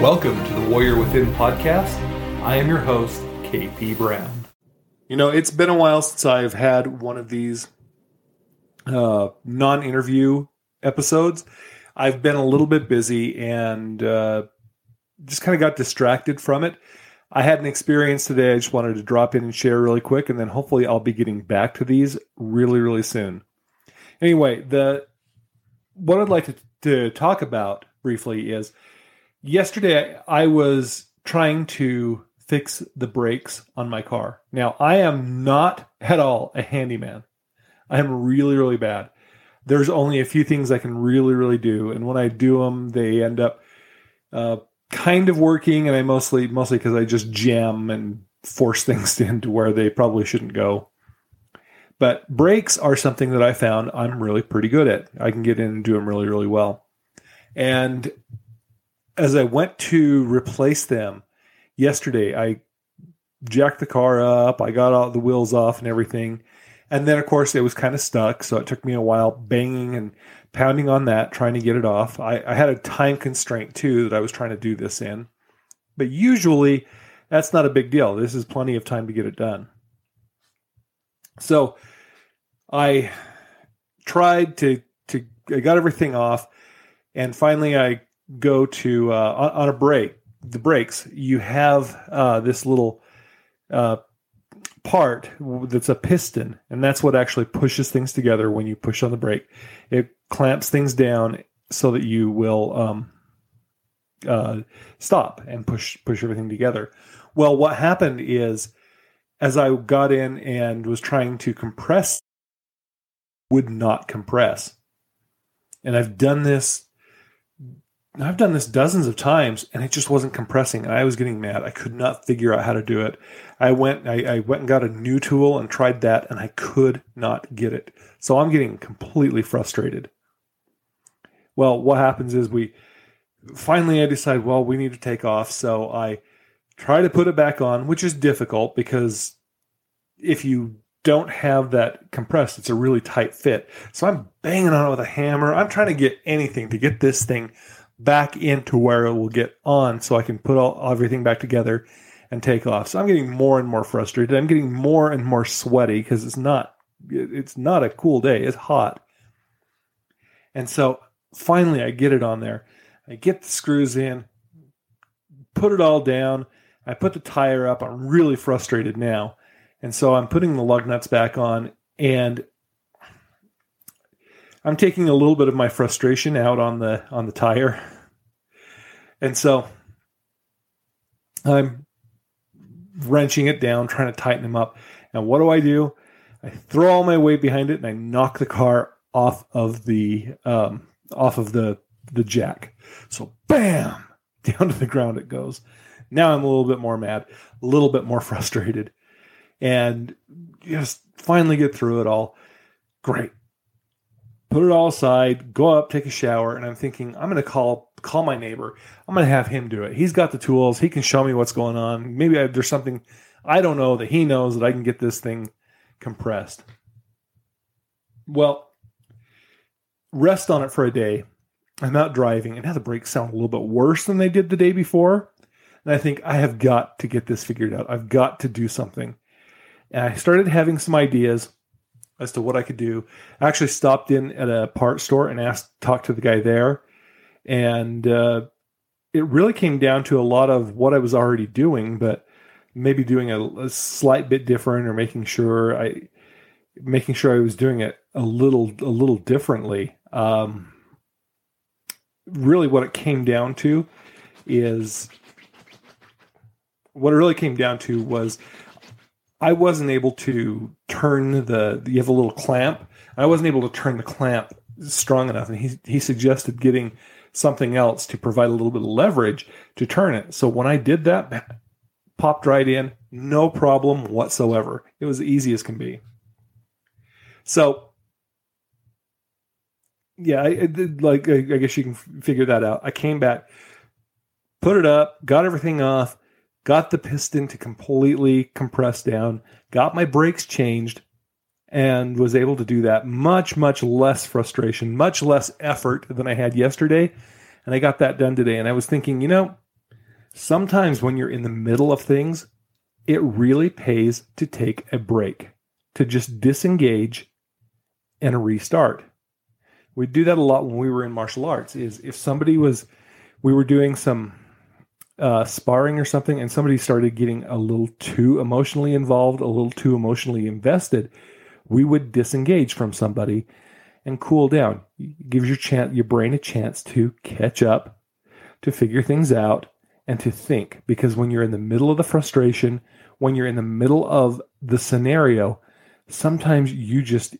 Welcome to the Warrior Within podcast. I am your host, KP Brown. You know, it's been a while since I've had one of these uh, non interview episodes. I've been a little bit busy and uh, just kind of got distracted from it. I had an experience today. I just wanted to drop in and share really quick, and then hopefully I'll be getting back to these really, really soon. Anyway, the what I'd like to, to talk about briefly is yesterday I was trying to fix the brakes on my car. Now, I am not at all a handyman. I am really, really bad. There's only a few things I can really, really do, and when I do them, they end up uh, kind of working. And I mostly, mostly because I just jam and force things into where they probably shouldn't go. But brakes are something that I found I'm really pretty good at. I can get in and do them really, really well. And as I went to replace them yesterday, I jacked the car up, I got all the wheels off and everything. And then, of course, it was kind of stuck. So it took me a while banging and pounding on that, trying to get it off. I, I had a time constraint too that I was trying to do this in. But usually, that's not a big deal. This is plenty of time to get it done. So I tried to to I got everything off, and finally I go to uh, on, a brake. The brakes you have uh, this little uh, part that's a piston, and that's what actually pushes things together when you push on the brake. It clamps things down so that you will um, uh, stop and push push everything together. Well, what happened is as I got in and was trying to compress, would not compress. And I've done this I've done this dozens of times and it just wasn't compressing. And I was getting mad. I could not figure out how to do it. I went, I, I, went and got a new tool and tried that and I could not get it. So I'm getting completely frustrated. Well, what happens is we finally I decide, well, we need to take off. So I try to put it back on, which is difficult because if you don't have that compressed, it's a really tight fit. So I'm banging on it with a hammer. I'm trying to get anything to get this thing back into where it will get on so I can put all everything back together and take off. So I'm getting more and more frustrated. I'm getting more and more sweaty because it's not it's not a cool day. It's hot. And so finally I get it on there. I get the screws in, put it all down. I put the tire up. I'm really frustrated now. And so I'm putting the lug nuts back on and I'm taking a little bit of my frustration out on the on the tire. And so I'm wrenching it down, trying to tighten them up. And what do I do? I throw all my weight behind it and I knock the car off of the um, off of the the jack. So bam, down to the ground it goes. Now I'm a little bit more mad, a little bit more frustrated, and just finally get through it all. Great put it all aside, go up, take a shower, and I'm thinking I'm going to call call my neighbor. I'm going to have him do it. He's got the tools. He can show me what's going on. Maybe I, there's something I don't know that he knows that I can get this thing compressed. Well, rest on it for a day. I'm out driving, and now the brakes sound a little bit worse than they did the day before. And I think I have got to get this figured out. I've got to do something. And I started having some ideas as to what I could do. I actually stopped in at a part store and asked, talked to the guy there, and uh, it really came down to a lot of what I was already doing, but maybe doing a, a, slight bit different or making sure I making sure I was doing it a little a little differently. Um, really, what it came down to is what it really came down to was I wasn't able to turn the. You have a little clamp. I wasn't able to turn the clamp strong enough, and he he suggested getting something else to provide a little bit of leverage to turn it. So when I did that, popped right in, no problem whatsoever. It was easy as can be. So yeah, I, like I guess you can figure that out. I came back, put it up, got everything off, got the piston to completely compress down, got my brakes changed, and was able to do that. Much, much less frustration, much less effort than I had yesterday. And I got that done today. And I was thinking, you know, Sometimes when you're in the middle of things, it really pays to take a break, to just disengage and restart. We do that a lot when we were in martial arts. Is if somebody was, we were doing some uh, sparring or something, and somebody started getting a little too emotionally involved, a little too emotionally invested, we would disengage from somebody and cool down. It gives your chance, your brain a chance to catch up, to figure things out, and to think. Because when you're in the middle of the frustration, when you're in the middle of the scenario, sometimes you just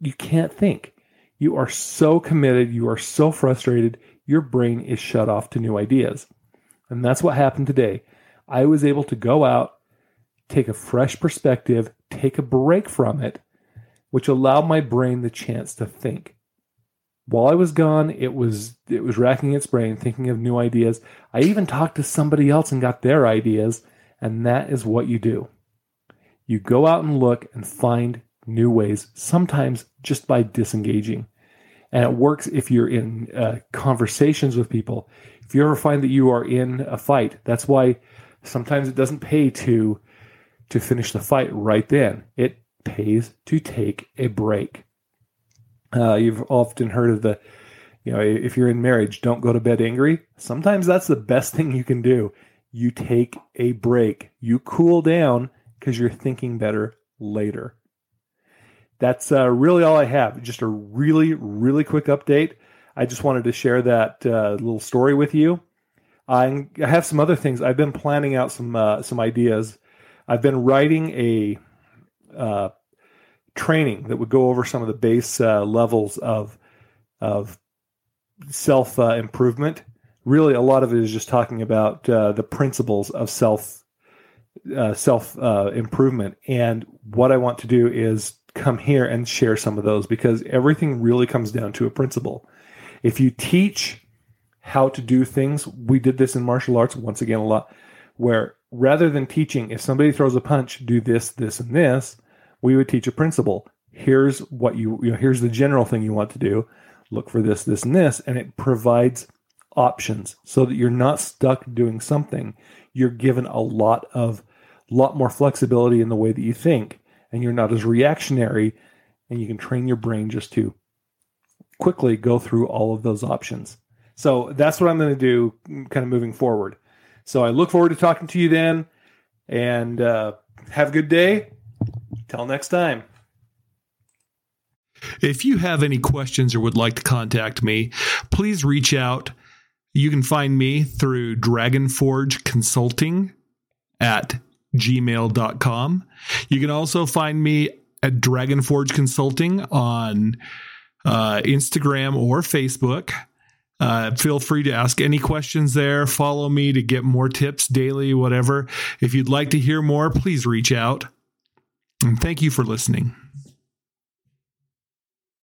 you can't think. You are so committed, you are so frustrated, your brain is shut off to new ideas. And that's what happened today. I was able to go out, take a fresh perspective, take a break from it, which allowed my brain the chance to think. While I was gone, it was it was racking its brain, thinking of new ideas. I even talked to somebody else and got their ideas, and that is what you do. You go out and look and find new ways, sometimes just by disengaging. And it works if you're in uh, conversations with people. If you ever find that you are in a fight, that's why sometimes it doesn't pay to to finish the fight right then. It pays to take a break. Uh, you've often heard of the, you know, if you're in marriage, don't go to bed angry. Sometimes that's the best thing you can do. You take a break, you cool down because you're thinking better later. That's uh, really all I have. Just a really, really quick update. I just wanted to share that uh, little story with you. I, have some other things. I've been planning out some uh, some ideas. I've been writing a uh, training that would go over some of the base uh, levels of of self uh, improvement. Really, a lot of it is just talking about uh, the principles of self self improvement. And what I want to do is come here and share some of those because everything really comes down to a principle. If you teach how to do things, we did this in martial arts once again a lot, where rather than teaching, if somebody throws a punch, do this, this, and this, we would teach a principle. Here's what you, you know, here's the general thing you want to do. Look for this, this, and this. And it provides options so that you're not stuck doing something. You're given a lot of, lot more flexibility in the way that you think. And you're not as reactionary. And you can train your brain just to quickly go through all of those options. So that's what I'm going to do kind of moving forward. So I look forward to talking to you then and uh, have a good day. Till next time. If you have any questions or would like to contact me, please reach out. You can find me through Dragonforge Consulting at gmail.com. You can also find me at Dragonforge Consulting on uh, Instagram or Facebook. Uh, feel free to ask any questions there. Follow me to get more tips daily, whatever. If you'd like to hear more, please reach out. And thank you for listening.